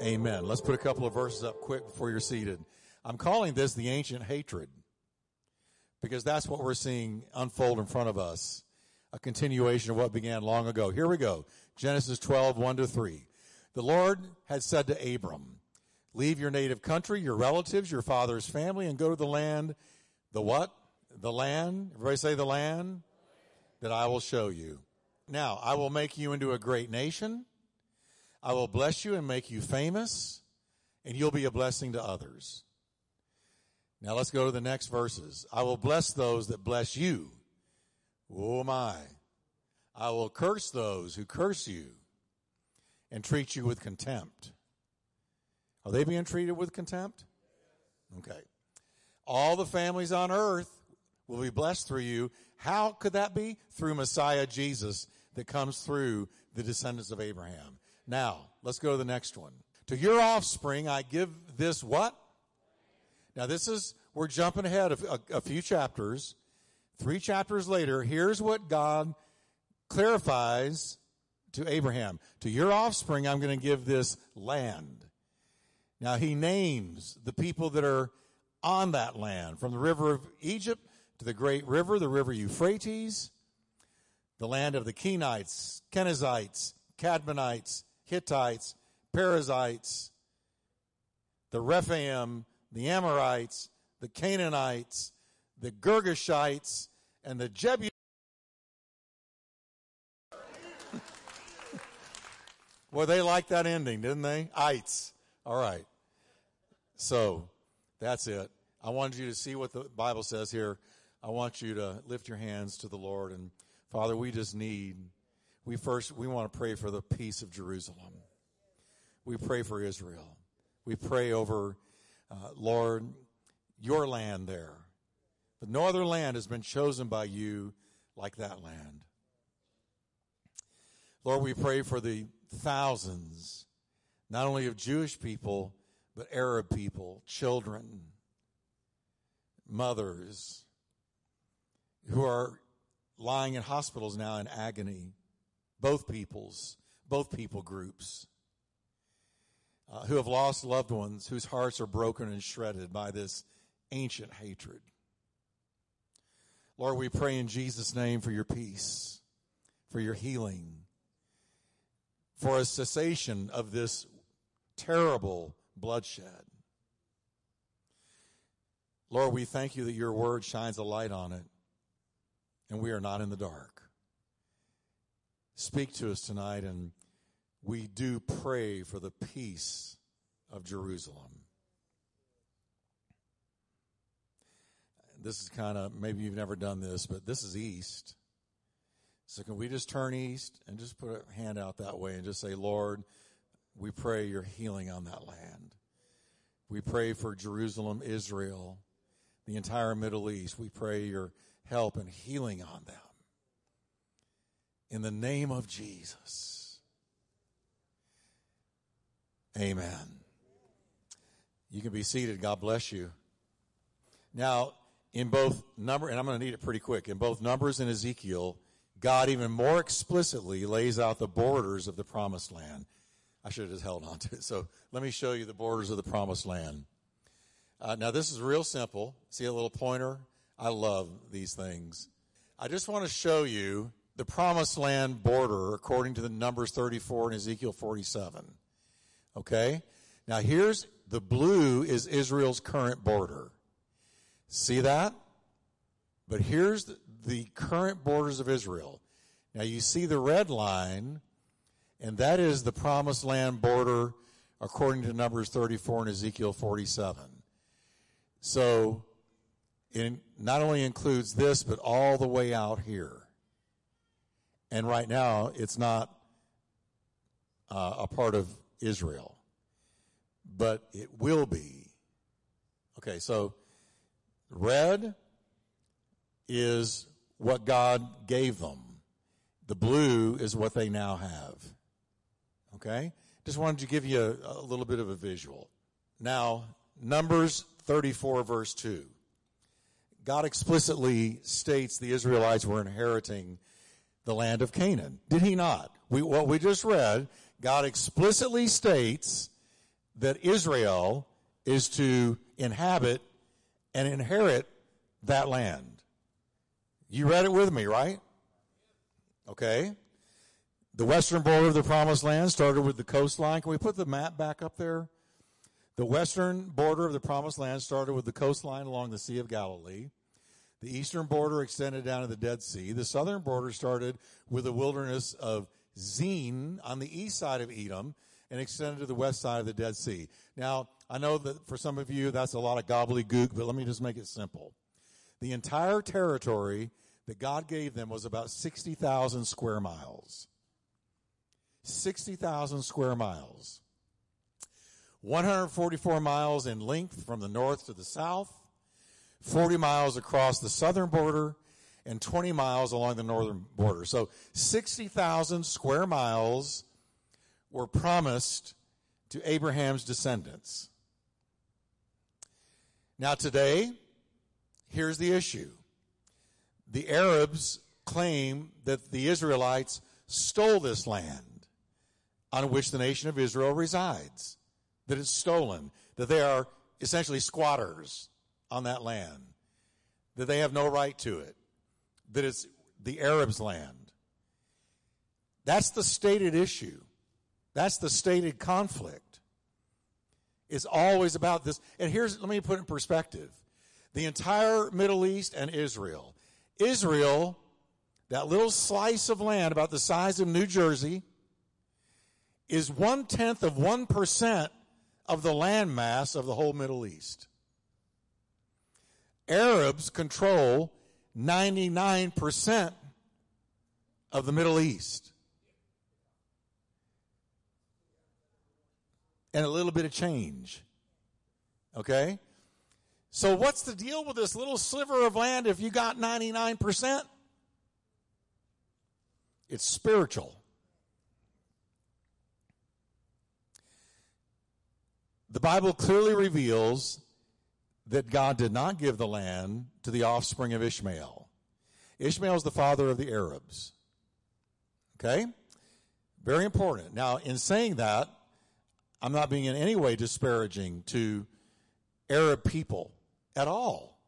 Amen. Let's put a couple of verses up quick before you're seated. I'm calling this the ancient hatred because that's what we're seeing unfold in front of us. A continuation of what began long ago. Here we go. Genesis 12, 1 to 3. The Lord had said to Abram, leave your native country, your relatives, your father's family, and go to the land, the what? The land. Everybody say the land that I will show you. Now, I will make you into a great nation. I will bless you and make you famous, and you'll be a blessing to others. Now let's go to the next verses. I will bless those that bless you. Oh my. I will curse those who curse you and treat you with contempt. Are they being treated with contempt? Okay. All the families on earth will be blessed through you. How could that be? Through Messiah Jesus that comes through the descendants of Abraham. Now, let's go to the next one. To your offspring, I give this what? Now, this is, we're jumping ahead a, a, a few chapters. Three chapters later, here's what God clarifies to Abraham. To your offspring, I'm going to give this land. Now, he names the people that are on that land from the river of Egypt to the great river, the river Euphrates, the land of the Kenites, Kenizzites, Kadmonites, Hittites, Perizzites, the Rephaim, the Amorites, the Canaanites, the Girgashites, and the Jebusites. well, they liked that ending, didn't they? Ites. All right. So that's it. I wanted you to see what the Bible says here. I want you to lift your hands to the Lord and Father, we just need we first, we want to pray for the peace of Jerusalem. We pray for Israel. We pray over, uh, Lord, your land there. But no other land has been chosen by you like that land. Lord, we pray for the thousands, not only of Jewish people, but Arab people, children, mothers, who are lying in hospitals now in agony both peoples, both people groups, uh, who have lost loved ones, whose hearts are broken and shredded by this ancient hatred. Lord, we pray in Jesus' name for your peace, for your healing, for a cessation of this terrible bloodshed. Lord, we thank you that your word shines a light on it, and we are not in the dark speak to us tonight, and we do pray for the peace of Jerusalem. This is kind of, maybe you've never done this, but this is east. So can we just turn east and just put a hand out that way and just say, Lord, we pray your healing on that land. We pray for Jerusalem, Israel, the entire Middle East. We pray your help and healing on them in the name of Jesus. Amen. You can be seated. God bless you. Now, in both number, and I'm going to need it pretty quick, in both Numbers and Ezekiel, God even more explicitly lays out the borders of the promised land. I should have just held on to it. So let me show you the borders of the promised land. Uh, now, this is real simple. See a little pointer? I love these things. I just want to show you the promised land border according to the Numbers 34 and Ezekiel 47. Okay? Now here's the blue is Israel's current border. See that? But here's the, current borders of Israel. Now you see the red line, and that is the promised land border according to Numbers 34 and Ezekiel 47. So it not only includes this, but all the way out here. And right now, it's not uh, a part of Israel, but it will be. Okay, so red is what God gave them. The blue is what they now have. Okay? Just wanted to give you a, a little bit of a visual. Now, Numbers 34 verse 2. God explicitly states the Israelites were inheriting the land of Canaan. Did he not? We, what we just read, God explicitly states that Israel is to inhabit and inherit that land. You read it with me, right? Okay. The western border of the promised land started with the coastline. Can we put the map back up there? The western border of the promised land started with the coastline along the Sea of Galilee. The eastern border extended down to the Dead Sea. The southern border started with the wilderness of Zin on the east side of Edom and extended to the west side of the Dead Sea. Now, I know that for some of you that's a lot of gobbledygook, but let me just make it simple. The entire territory that God gave them was about 60,000 square miles. 60,000 square miles. 144 miles in length from the north to the south, 40 miles across the southern border, and 20 miles along the northern border. So 60,000 square miles were promised to Abraham's descendants. Now, today, here's the issue the Arabs claim that the Israelites stole this land on which the nation of Israel resides, that it's stolen, that they are essentially squatters on that land, that they have no right to it, that it's the Arabs' land. That's the stated issue. That's the stated conflict. It's always about this. And here's, let me put it in perspective. The entire Middle East and Israel. Israel, that little slice of land about the size of New Jersey, is one tenth of 1% of the land mass of the whole Middle East. Arabs control 99% of the Middle East. And a little bit of change. Okay? So, what's the deal with this little sliver of land if you got 99%? It's spiritual. The Bible clearly reveals that God did not give the land to the offspring of Ishmael. Ishmael is the father of the Arabs. Okay? Very important. Now, in saying that, I'm not being in any way disparaging to Arab people at all.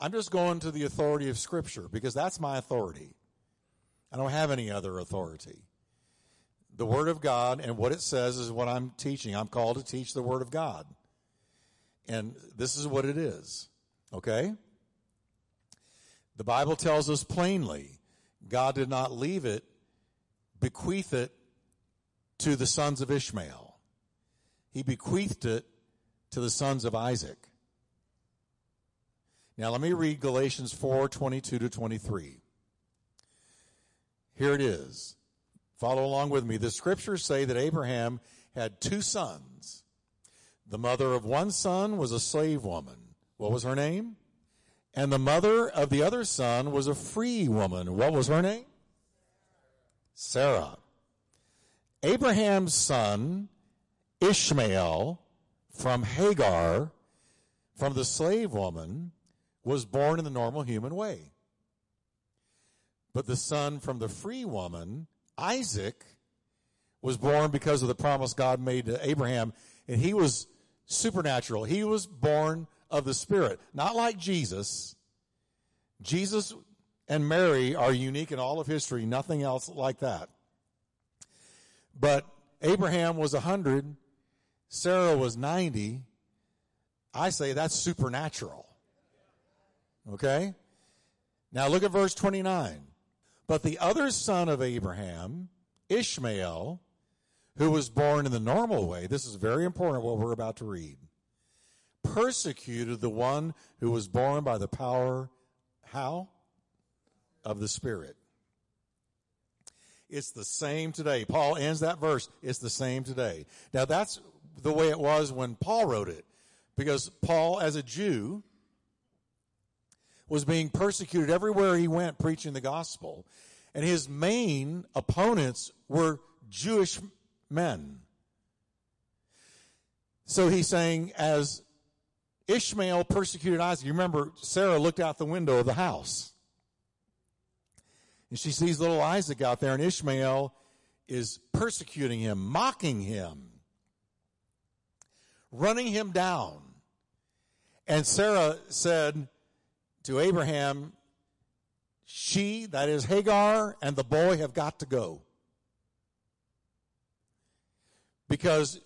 I'm just going to the authority of Scripture because that's my authority. I don't have any other authority. The Word of God and what it says is what I'm teaching. I'm called to teach the Word of God. And this is what it is. Okay? The Bible tells us plainly God did not leave it, bequeath it to the sons of Ishmael. He bequeathed it to the sons of Isaac. Now let me read Galatians 4 22 to 23. Here it is. Follow along with me. The scriptures say that Abraham had two sons. The mother of one son was a slave woman. What was her name? And the mother of the other son was a free woman. What was her name? Sarah. Abraham's son, Ishmael, from Hagar, from the slave woman, was born in the normal human way. But the son from the free woman, Isaac, was born because of the promise God made to Abraham, and he was supernatural. He was born of the Spirit, not like Jesus. Jesus and Mary are unique in all of history, nothing else like that. But Abraham was 100, Sarah was 90. I say that's supernatural. Okay? Now look at verse 29. But the other son of Abraham, Ishmael, who was born in the normal way, this is very important what we're about to read, persecuted the one who was born by the power, how? Of the Spirit. It's the same today. Paul ends that verse. It's the same today. Now that's the way it was when Paul wrote it. Because Paul, as a Jew, was being persecuted everywhere he went preaching the gospel. And his main opponents were Jewish men. So he's saying, as Ishmael persecuted Isaac, you remember Sarah looked out the window of the house. And she sees little Isaac out there, and Ishmael is persecuting him, mocking him. running him down. And Sarah said to Abraham, She, that is Hagar, and the boy have got to go. Because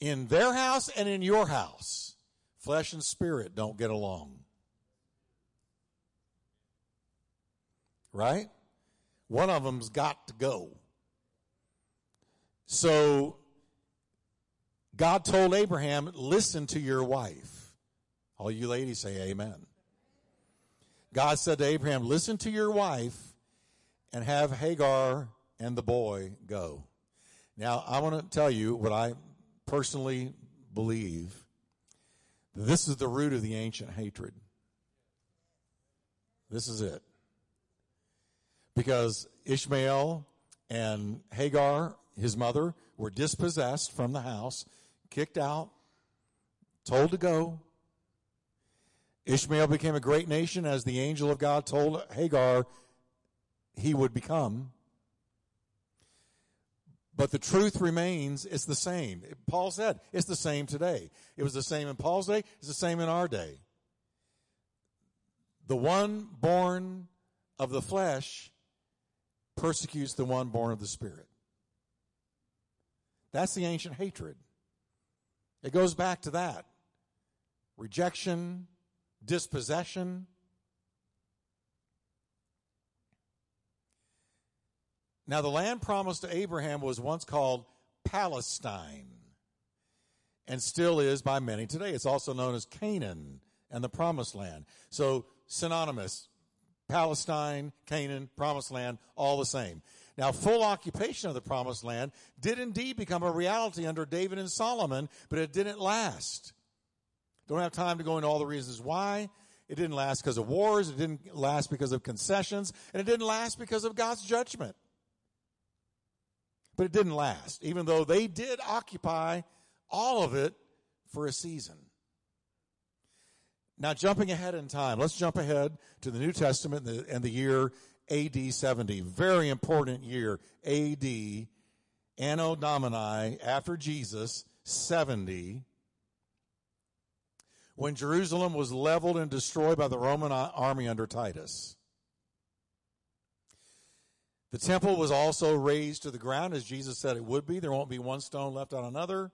in their house and in your house, flesh and spirit don't get along. Right? One of them's got to go. So God told Abraham, listen to your wife. All you ladies say amen. God said to Abraham, listen to your wife and have Hagar and the boy go. Now, I want to tell you what I personally believe. This is the root of the ancient hatred. This is it. Because Ishmael and Hagar, his mother, were dispossessed from the house, kicked out, told to go. Ishmael became a great nation as the angel of God told Hagar he would become. But the truth remains, it's the same. Paul said, it's the same today. It was the same in Paul's day, it's the same in our day. The one born of the flesh persecutes the one born of the Spirit. That's the ancient hatred. It goes back to that rejection, dispossession. Now, the land promised to Abraham was once called Palestine and still is by many today. It's also known as Canaan and the promised land. So, synonymous Palestine, Canaan, promised land, all the same. Now, full occupation of the promised land did indeed become a reality under David and Solomon, but it didn't last. Don't have time to go into all the reasons why. It didn't last because of wars, it didn't last because of concessions, and it didn't last because of God's judgment. But it didn't last, even though they did occupy all of it for a season. Now, jumping ahead in time, let's jump ahead to the New Testament and the, and the year AD 70. Very important year. AD, Anno Domini, after Jesus, 70. When Jerusalem was leveled and destroyed by the Roman army under Titus. The temple was also razed to the ground as Jesus said it would be. There won't be one stone left on another.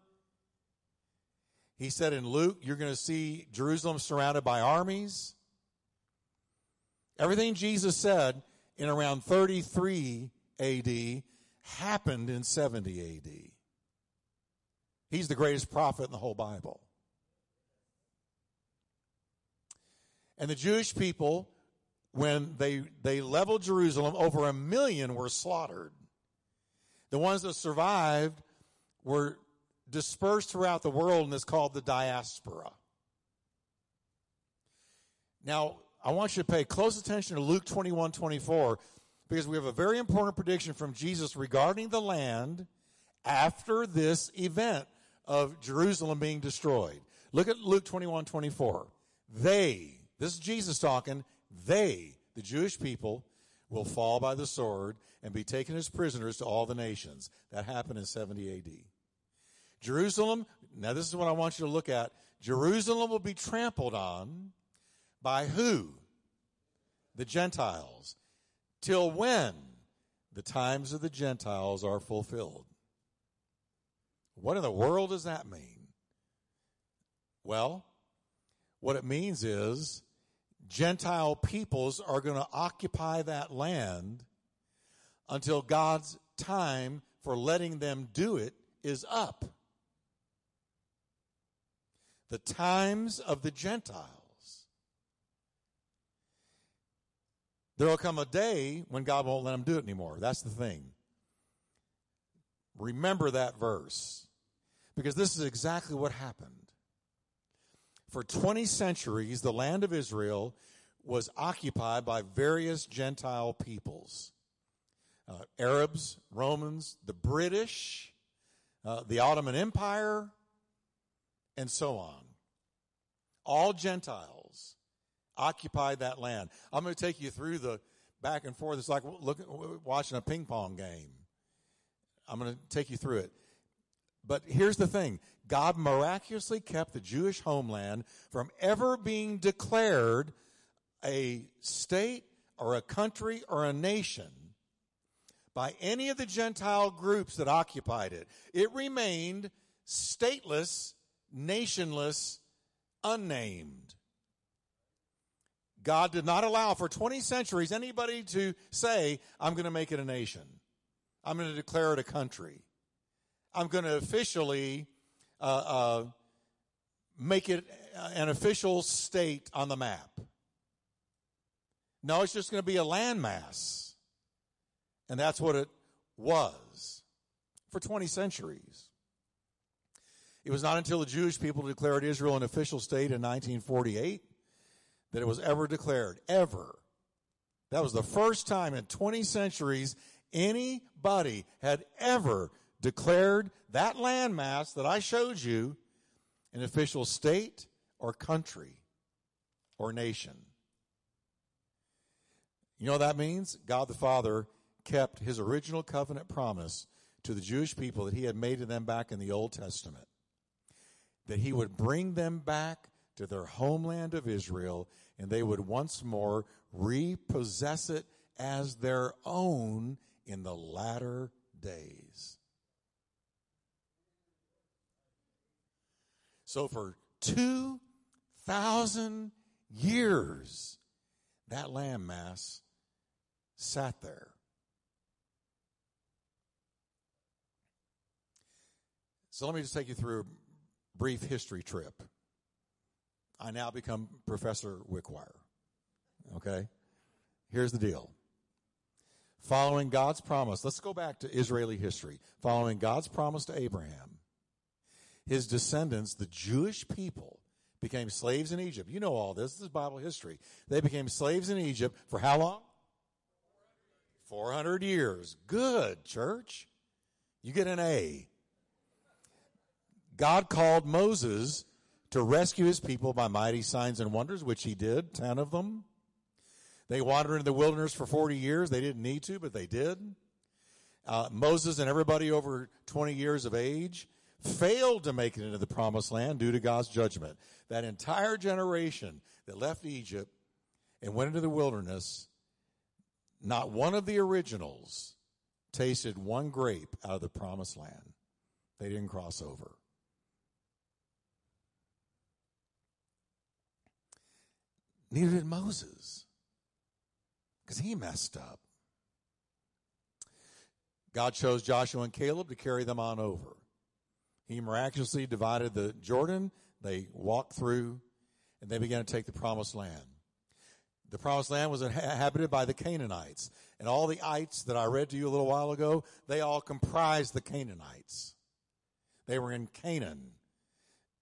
He said in Luke, you're going to see Jerusalem surrounded by armies. Everything Jesus said in around 33 AD happened in 70 AD. He's the greatest prophet in the whole Bible. And the Jewish people, when they, they leveled Jerusalem, over a million were slaughtered. The ones that survived were dispersed throughout the world and is called the diaspora. Now, I want you to pay close attention to Luke 21 24 because we have a very important prediction from Jesus regarding the land after this event of Jerusalem being destroyed. Look at Luke 21 24. They, this is Jesus talking, they, the Jewish people, will fall by the sword and be taken as prisoners to all the nations. That happened in 70 AD. Jerusalem, now this is what I want you to look at. Jerusalem will be trampled on by who? The Gentiles. Till when? The times of the Gentiles are fulfilled. What in the world does that mean? Well, what it means is Gentile peoples are going to occupy that land until God's time for letting them do it is up the times of the Gentiles. There will come a day when God won't let them do it anymore. That's the thing. Remember that verse because this is exactly what happened. For 20 centuries, the land of Israel was occupied by various Gentile peoples uh, Arabs, Romans, the British, uh, the Ottoman Empire, and so on. All Gentiles occupied that land. I'm going to take you through the back and forth. It's like looking, watching a ping pong game. I'm going to take you through it. But here's the thing God miraculously kept the Jewish homeland from ever being declared a state or a country or a nation by any of the Gentile groups that occupied it. It remained stateless, nationless, unnamed. God did not allow for 20 centuries anybody to say, I'm going to make it a nation. I'm going to declare it a country. I'm going to officially uh, uh, make it an official state on the map. No, it's just going to be a landmass. And that's what it was for 20 centuries. It was not until the Jewish people declared Israel an official state in 1948 that it was ever declared. Ever. That was the first time in 20 centuries anybody had ever declared that landmass that I showed you an official state or country or nation. You know what that means? God the Father kept his original covenant promise to the Jewish people that he had made to them back in the Old Testament. That he would bring them back to their homeland of Israel and they would once more repossess it as their own in the latter days. So for 2,000 years, that landmass sat there. So let me just take you through a brief history trip. I now become Professor Wickwire. Okay? Here's the deal. Following God's promise, let's go back to Israeli history. Following God's promise to Abraham, his descendants, the Jewish people, became slaves in Egypt. You know all this. This is Bible history. They became slaves in Egypt for how long? 400 years. Good, church. You get an A. God called Moses to rescue his people by mighty signs and wonders, which he did, 10 of them. They wandered in the wilderness for 40 years. They didn't need to, but they did. Uh, Moses and everybody over 20 years of age failed to make it into the promised land due to God's judgment. That entire generation that left Egypt and went into the wilderness, not one of the originals tasted one grape out of the promised land. They didn't cross over. Neither did Moses because he messed up. God chose Joshua and Caleb to carry them on over. He miraculously divided the Jordan. They walked through and they began to take the promised land. The promised land was inhabited by the Canaanites. And all the ites that I read to you a little while ago, they all comprised the Canaanites. They were in Canaan.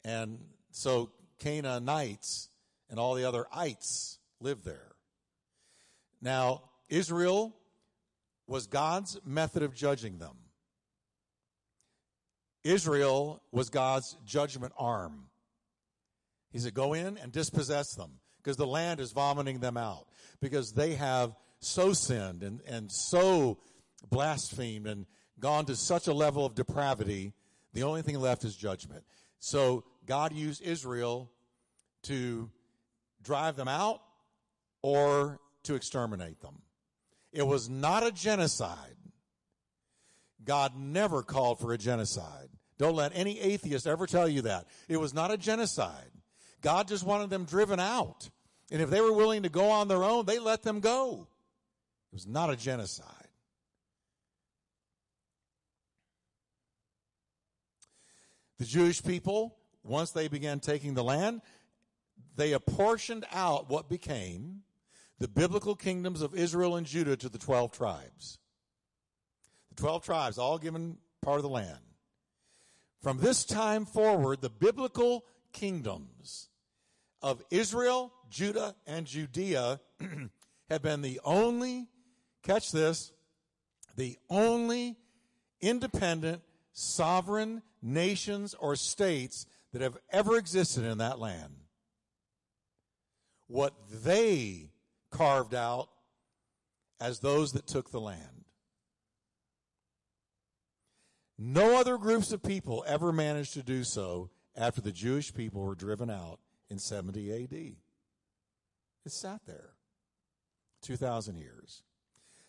And so Canaanites and all the other ites lived there. Now, Israel was God's method of judging them. Israel was God's judgment arm. He said, Go in and dispossess them because the land is vomiting them out because they have so sinned and, and so blasphemed and gone to such a level of depravity. The only thing left is judgment. So God used Israel to drive them out or to exterminate them. It was not a genocide. God never called for a genocide. Don't let any atheist ever tell you that. It was not a genocide. God just wanted them driven out. And if they were willing to go on their own, they let them go. It was not a genocide. The Jewish people, once they began taking the land, they apportioned out what became the biblical kingdoms of Israel and Judah to the 12 tribes. The 12 tribes, all given part of the land. From this time forward, the biblical kingdoms of Israel, Judah, and Judea have been the only, catch this, the only independent, sovereign nations or states that have ever existed in that land what they carved out as those that took the land. No other groups of people ever managed to do so after the Jewish people were driven out in 70 AD. It sat there 2,000 years.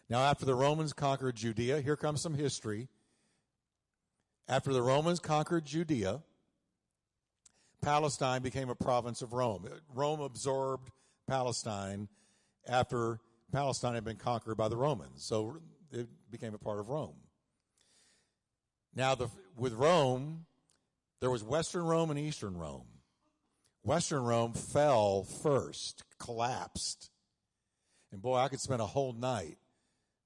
Now, after the Romans conquered Judea, here comes some history. After the Romans conquered Judea, Palestine became a province of Rome. Rome absorbed Palestine after Palestine had been conquered by the Romans. So it became a part of Rome. Now, the, with Rome, there was Western Rome and Eastern Rome. Western Rome fell first, collapsed. And boy, I could spend a whole night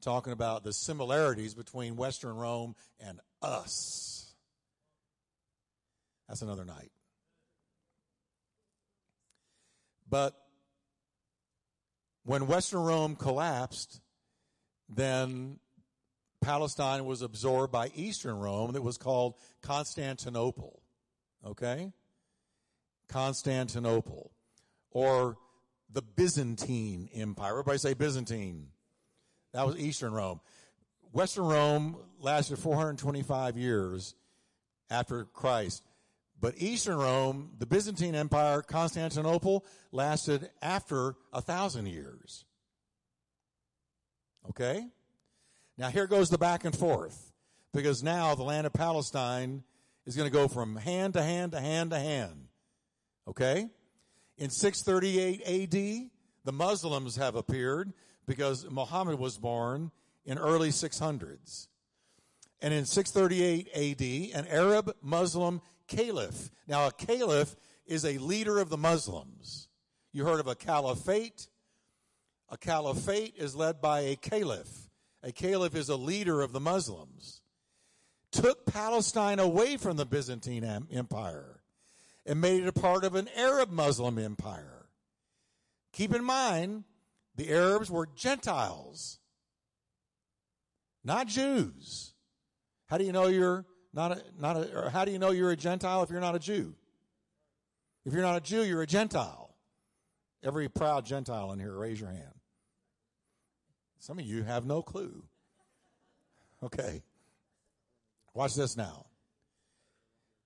talking about the similarities between Western Rome and us. That's another night. But when Western Rome collapsed, then Palestine was absorbed by Eastern Rome that was called Constantinople. Okay? Constantinople. Or the Byzantine Empire. Everybody say Byzantine. That was Eastern Rome. Western Rome lasted 425 years after Christ. But Eastern Rome, the Byzantine Empire, Constantinople, lasted after a thousand years. Okay? Now here goes the back and forth. Because now the land of Palestine is going to go from hand to hand to hand to hand. Okay? In 638 AD, the Muslims have appeared because Muhammad was born in early 600s. And in 638 AD, an Arab Muslim caliph. Now, a caliph is a leader of the Muslims. You heard of a caliphate? A caliphate is led by a caliph. A caliph is a leader of the Muslims. Took Palestine away from the Byzantine Empire and made it a part of an Arab Muslim empire. Keep in mind, the Arabs were Gentiles, not Jews. How do you know you're not a, not a, how do you know you're a Gentile if you're not a Jew? If you're not a Jew, you're a Gentile. Every proud Gentile in here, raise your hand. Some of you have no clue. Okay. Watch this now.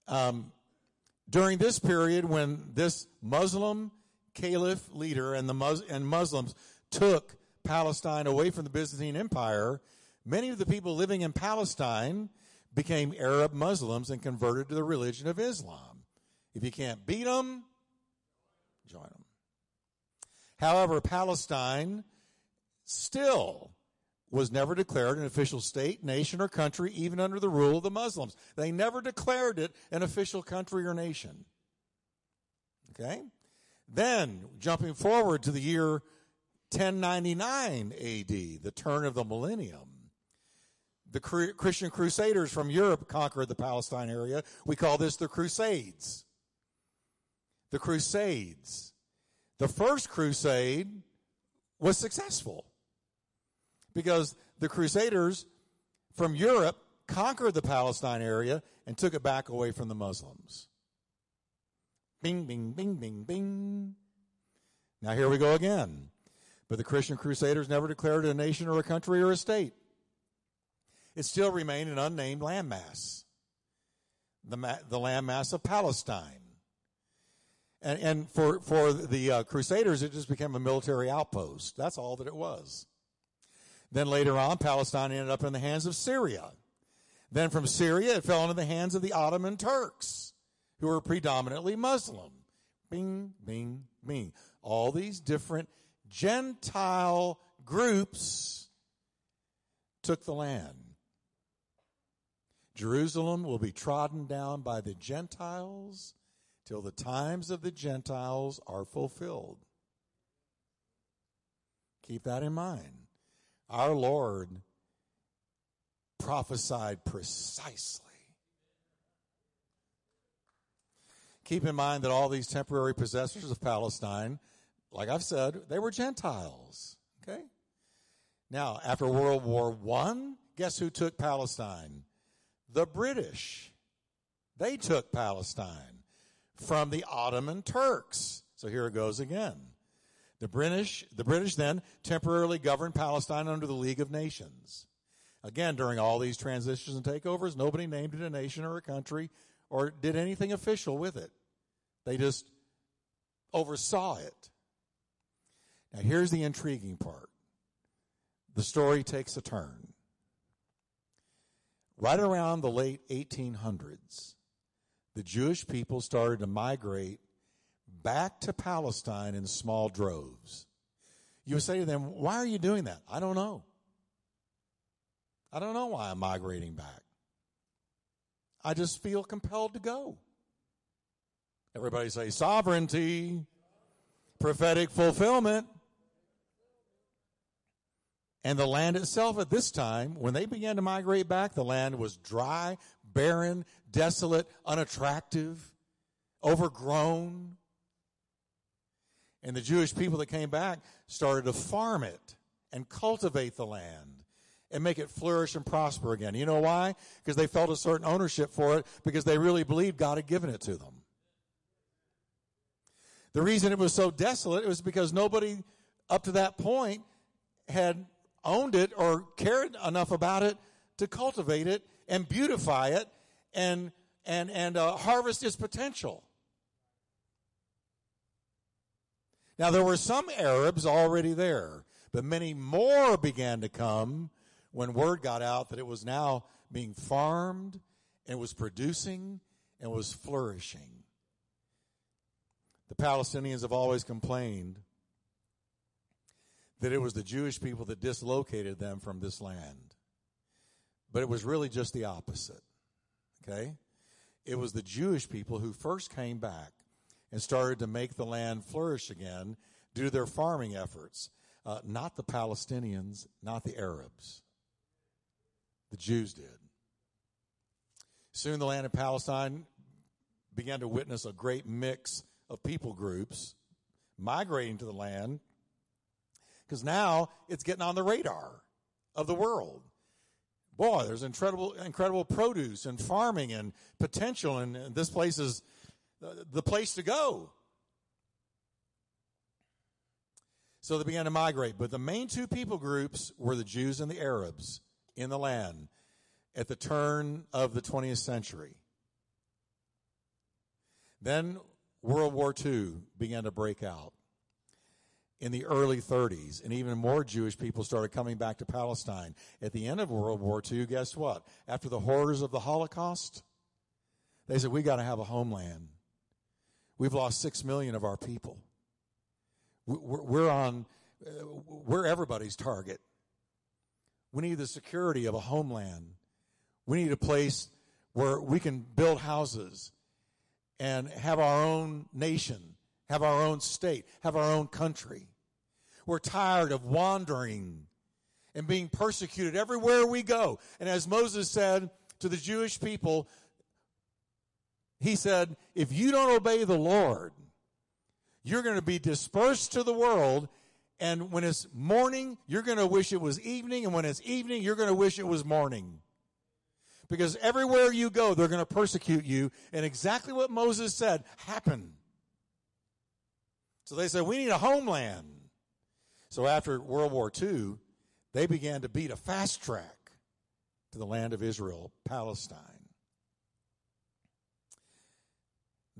Um, during this period, when this Muslim caliph leader and the Mus- and Muslims took Palestine away from the Byzantine Empire, many of the people living in Palestine became Arab Muslims and converted to the religion of Islam. If you can't beat them, join them. However, Palestine still was never declared an official state, nation, or country, even under the rule of the Muslims. They never declared it an official country or nation. Okay? Then, jumping forward to the year 1099 AD, the turn of the millennium, the Christian crusaders from Europe conquered the Palestine area. We call this the Crusades. The Crusades. The first crusade was successful because the Crusaders from Europe conquered the Palestine area and took it back away from the Muslims. Bing, bing, bing, bing, bing. Now here we go again. But the Christian Crusaders never declared a nation or a country or a state it still remained an unnamed landmass, the, ma- the landmass of Palestine. And, and for, for the uh, Crusaders, it just became a military outpost. That's all that it was. Then later on, Palestine ended up in the hands of Syria. Then from Syria, it fell into the hands of the Ottoman Turks, who were predominantly Muslim. Bing, bing, bing. All these different Gentile groups took the land. Jerusalem will be trodden down by the Gentiles till the times of the Gentiles are fulfilled. Keep that in mind. Our Lord prophesied precisely. Keep in mind that all these temporary possessors of Palestine, like I've said, they were Gentiles. Okay? Now, after World War I, guess who took Palestine? the British. They took Palestine from the Ottoman Turks. So here it goes again. The British, the British then temporarily governed Palestine under the League of Nations. Again, during all these transitions and takeovers, nobody named it a nation or a country or did anything official with it. They just oversaw it. Now, here's the intriguing part the story takes a turn. Right around the late 1800s, the Jewish people started to migrate back to Palestine in small droves. You would say to them, Why are you doing that? I don't know. I don't know why I'm migrating back. I just feel compelled to go. Everybody say sovereignty, prophetic fulfillment. And the land itself at this time, when they began to migrate back, the land was dry, barren, desolate, unattractive, overgrown. And the Jewish people that came back started to farm it and cultivate the land and make it flourish and prosper again. You know why? Because they felt a certain ownership for it because they really believed God had given it to them. The reason it was so desolate was because nobody up to that point had owned it or cared enough about it to cultivate it and beautify it and and and uh, harvest its potential. Now there were some Arabs already there, but many more began to come when word got out that it was now being farmed and was producing and was flourishing. The Palestinians have always complained that it was the Jewish people that dislocated them from this land. But it was really just the opposite. Okay? It was the Jewish people who first came back and started to make the land flourish again due to their farming efforts. Uh, not the Palestinians, not the Arabs. The Jews did. Soon the land of Palestine began to witness a great mix of people groups migrating to the land because now it's getting on the radar of the world. Boy, there's incredible, incredible produce and farming and potential, and, and this place is the, the place to go. So they began to migrate. But the main two people groups were the Jews and the Arabs in the land at the turn of the 20th century. Then World War II began to break out in the early 30s, and even more Jewish people started coming back to Palestine. At the end of World War II, guess what? After the horrors of the Holocaust, they said, We got to have a homeland. We've lost six million of our people. We're on, uh, we're everybody's target. We need the security of a homeland. We need a place where we can build houses and have our own nation, have our own state, have our own country. We're tired of wandering and being persecuted everywhere we go. And as Moses said to the Jewish people, he said, if you don't obey the Lord, you're going to be dispersed to the world and when it's morning, you're going to wish it was evening. And when it's evening, you're going to wish it was morning. Because everywhere you go, they're going to persecute you. And exactly what Moses said happened. So they said, we need a homeland. So after World War II, they began to beat a fast track to the land of Israel, Palestine.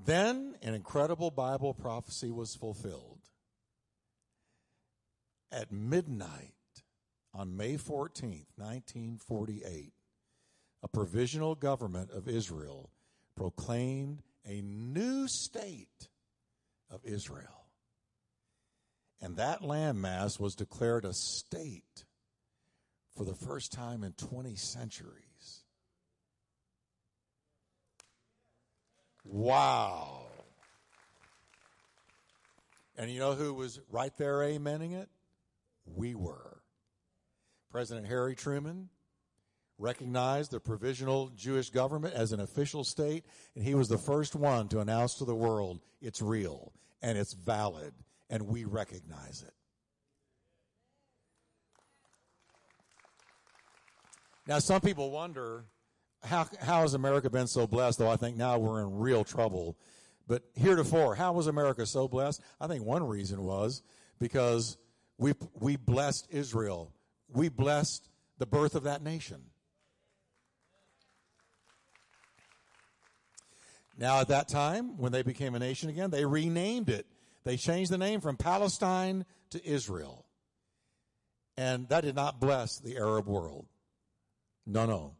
Then an incredible Bible prophecy was fulfilled at midnight on May 14th, 1948, a provisional government of Israel proclaimed a new state of Israel. And that landmass was declared a state for the first time in 20 centuries. Wow. And you know who was right there amening it? we were. President Harry Truman recognized the provisional Jewish government as an official state, and he was the first one to announce to the world it's real and it's valid, and we recognize it. Now, some people wonder how, how has America been so blessed, though I think now we're in real trouble. But heretofore, how was America so blessed? I think one reason was because we, we blessed Israel. We blessed the birth of that nation. Now, at that time, when they became a nation again, they renamed it. They changed the name from Palestine to Israel. And that did not bless the Arab world. No, no.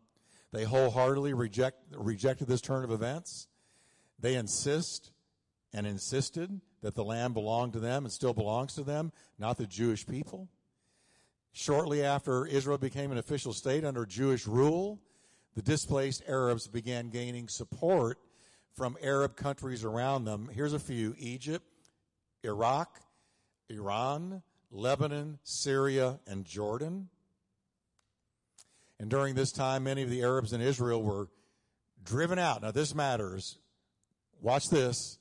They wholeheartedly reject, rejected this turn of events. They insist and insisted that the land belonged to them and still belongs to them, not the Jewish people. Shortly after Israel became an official state under Jewish rule, the displaced Arabs began gaining support from Arab countries around them. Here's a few Egypt, Iraq, Iran, Lebanon, Syria, and Jordan. And during this time, many of the Arabs in Israel were driven out. Now, this matters. Watch this.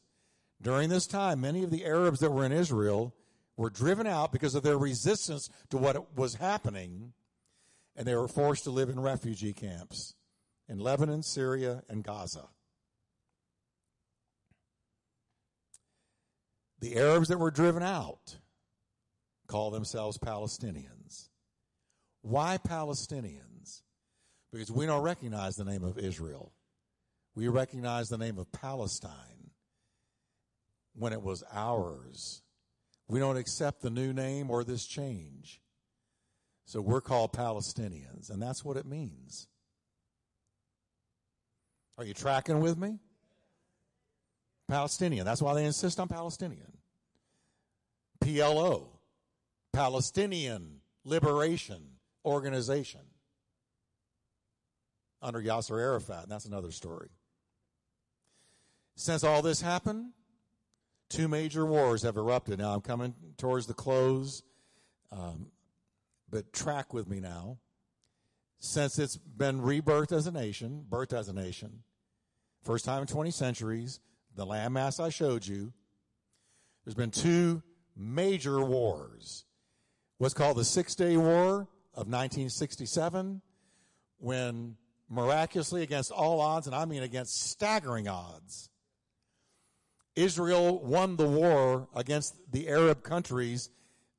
During this time, many of the Arabs that were in Israel were driven out because of their resistance to what was happening, and they were forced to live in refugee camps in Lebanon, Syria, and Gaza. The Arabs that were driven out call themselves Palestinians. Why Palestinians? Because we don't recognize the name of Israel. We recognize the name of Palestine when it was ours. We don't accept the new name or this change. So we're called Palestinians, and that's what it means. Are you tracking with me? Palestinian. That's why they insist on Palestinian. PLO, Palestinian Liberation Organization, under Yasser Arafat, and that's another story. Since all this happened, two major wars have erupted. Now I'm coming towards the close, um, but track with me now. Since it's been rebirthed as a nation, birthed as a nation, first time in 20 centuries, the landmass I showed you, there's been two major wars. What's called the Six Day War of 1967, when miraculously, against all odds, and I mean against staggering odds, Israel won the war against the Arab countries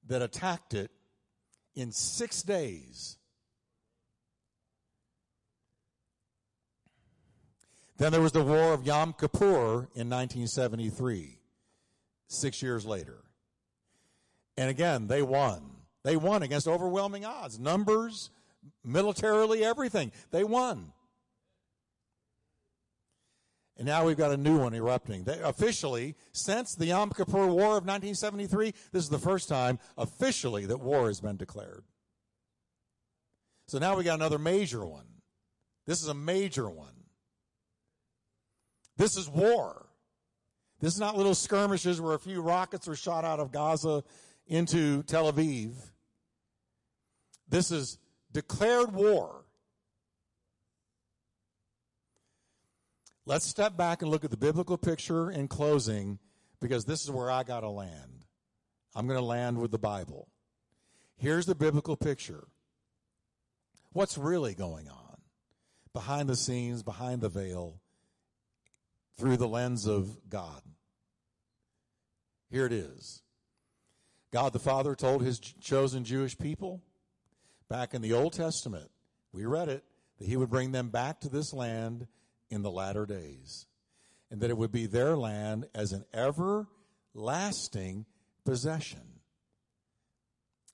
that attacked it in six days. Then there was the War of Yom Kippur in 1973, six years later. And again, they won. They won against overwhelming odds. Numbers, militarily, everything. They won. And now we've got a new one erupting. They, officially, since the Yom Kippur War of 1973, this is the first time officially that war has been declared. So now we got another major one. This is a major one. This is war. This is not little skirmishes where a few rockets were shot out of Gaza into Tel Aviv. This is declared war. Let's step back and look at the biblical picture in closing because this is where I got to land. I'm going to land with the Bible. Here's the biblical picture. What's really going on behind the scenes, behind the veil? through the lens of God. Here it is. God the Father told his chosen Jewish people back in the Old Testament, we read it, that he would bring them back to this land in the latter days. And that it would be their land as an everlasting possession.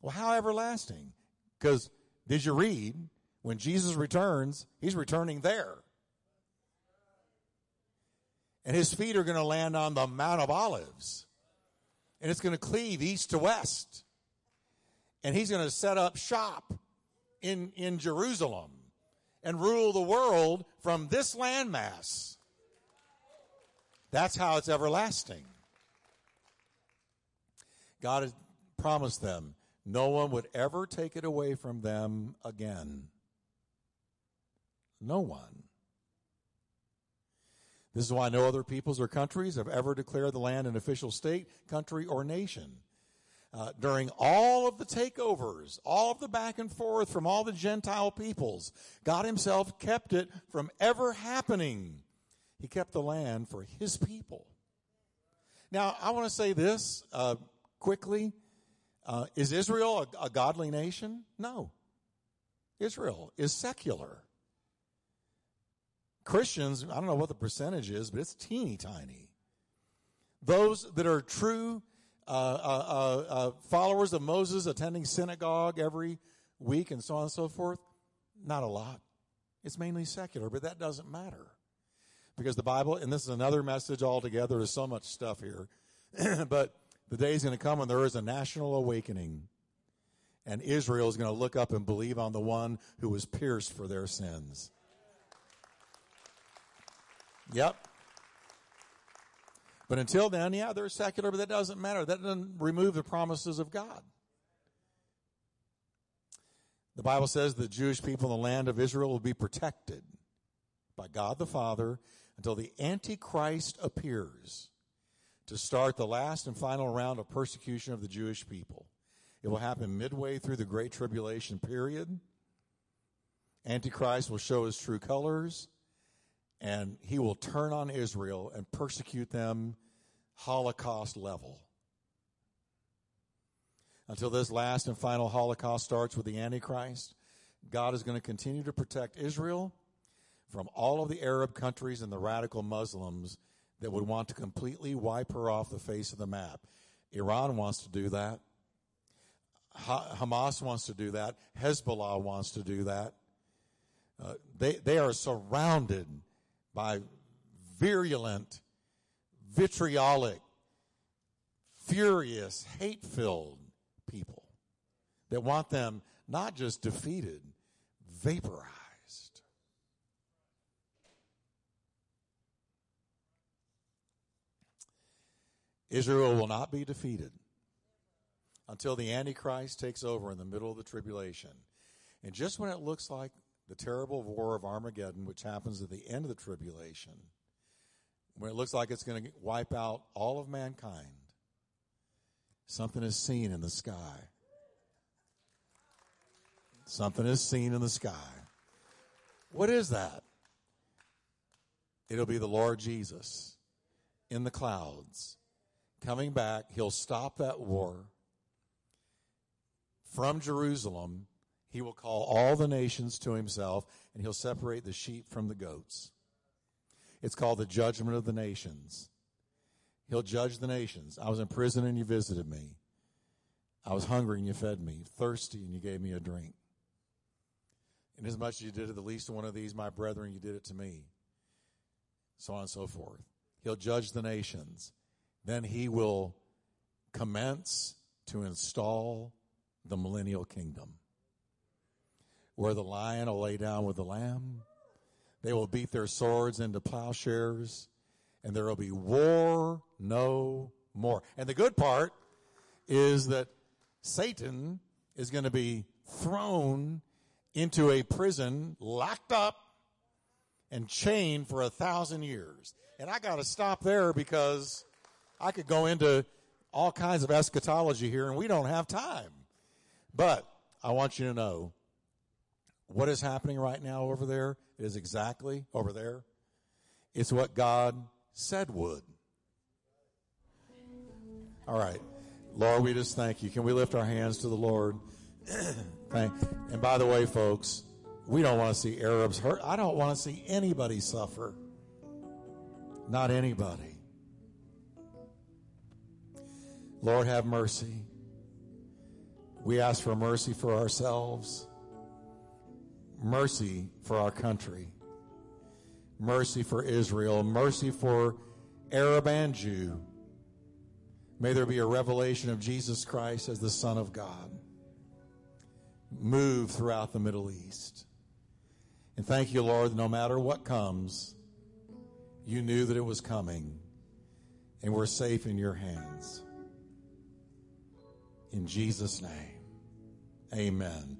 Well, how everlasting? Because did you read when Jesus returns, he's returning there and his feet are going to land on the Mount of Olives. And it's going to cleave east to west. And he's going to set up shop in, in Jerusalem and rule the world from this landmass. That's how it's everlasting. God has promised them no one would ever take it away from them again. No one. This is why no other peoples or countries have ever declared the land an official state, country, or nation. Uh, during all of the takeovers, all of the back and forth from all the Gentile peoples, God Himself kept it from ever happening. He kept the land for His people. Now, I want to say this uh, quickly. Uh, is Israel a, a godly nation? No. Israel is secular. Christians, I don't know what the percentage is, but it's teeny tiny. Those that are true Uh, uh, uh, followers of Moses attending synagogue every week and so on and so forth, not a lot. It's mainly secular, but that doesn't matter. Because the Bible, and this is another message altogether, there's so much stuff here, but the day is going to come when there is a national awakening and Israel is going to look up and believe on the one who was pierced for their sins. Yep. But until then, yeah, they're secular, but that doesn't matter. That doesn't remove the promises of God. The Bible says the Jewish people in the land of Israel will be protected by God the Father until the Antichrist appears to start the last and final round of persecution of the Jewish people. It will happen midway through the Great Tribulation period. Antichrist will show his true colors, and he will turn on Israel and persecute them Holocaust level. Until this last and final Holocaust starts with the Antichrist, God is going to continue to protect Israel from all of the Arab countries and the radical Muslims that would want to completely wipe her off the face of the map. Iran wants to do that. Hamas wants to do that. Hezbollah wants to do that. Uh, they, they are surrounded by virulent, vitriolic, furious, hate filled people that want them not just defeated, vaporized. Israel will not be defeated until the Antichrist takes over in the middle of the tribulation. And just when it looks like the terrible war of Armageddon, which happens at the end of the tribulation, when it looks like it's going to wipe out all of mankind, something is seen in the sky. Something is seen in the sky. What is that? It'll be the Lord Jesus in the clouds coming back. He'll stop that war from Jerusalem, he will call all the nations to himself, and he'll separate the sheep from the goats. It's called the judgment of the nations. He'll judge the nations. I was in prison and you visited me. I was hungry and you fed me, thirsty and you gave me a drink. And as you did to the least one of these, my brethren, you did it to me. So on and so forth. He'll judge the nations. Then he will commence to install the millennial kingdom, where the lion will lay down with the lamb. They will beat their swords into plowshares, and there will be war no more. And the good part is that Satan is going to be thrown into a prison, locked up, and chained for a thousand years. And I got to stop there because I could go into all kinds of eschatology here, and we don't have time. But I want you to know what is happening right now over there is exactly over there. It's what God said would. All right. Lord, we just thank you. Can we lift our hands to the Lord? thank, and by the way, folks, we don't want to see Arabs hurt. I don't want to see anybody suffer. Not anybody. Lord, have mercy. We ask for mercy for ourselves, mercy for our country, mercy for Israel, mercy for Arab and Jew. May there be a revelation of Jesus Christ as the Son of God. Move throughout the Middle East. And thank you, Lord, no matter what comes, you knew that it was coming, and we're safe in your hands. In Jesus' name. Amen.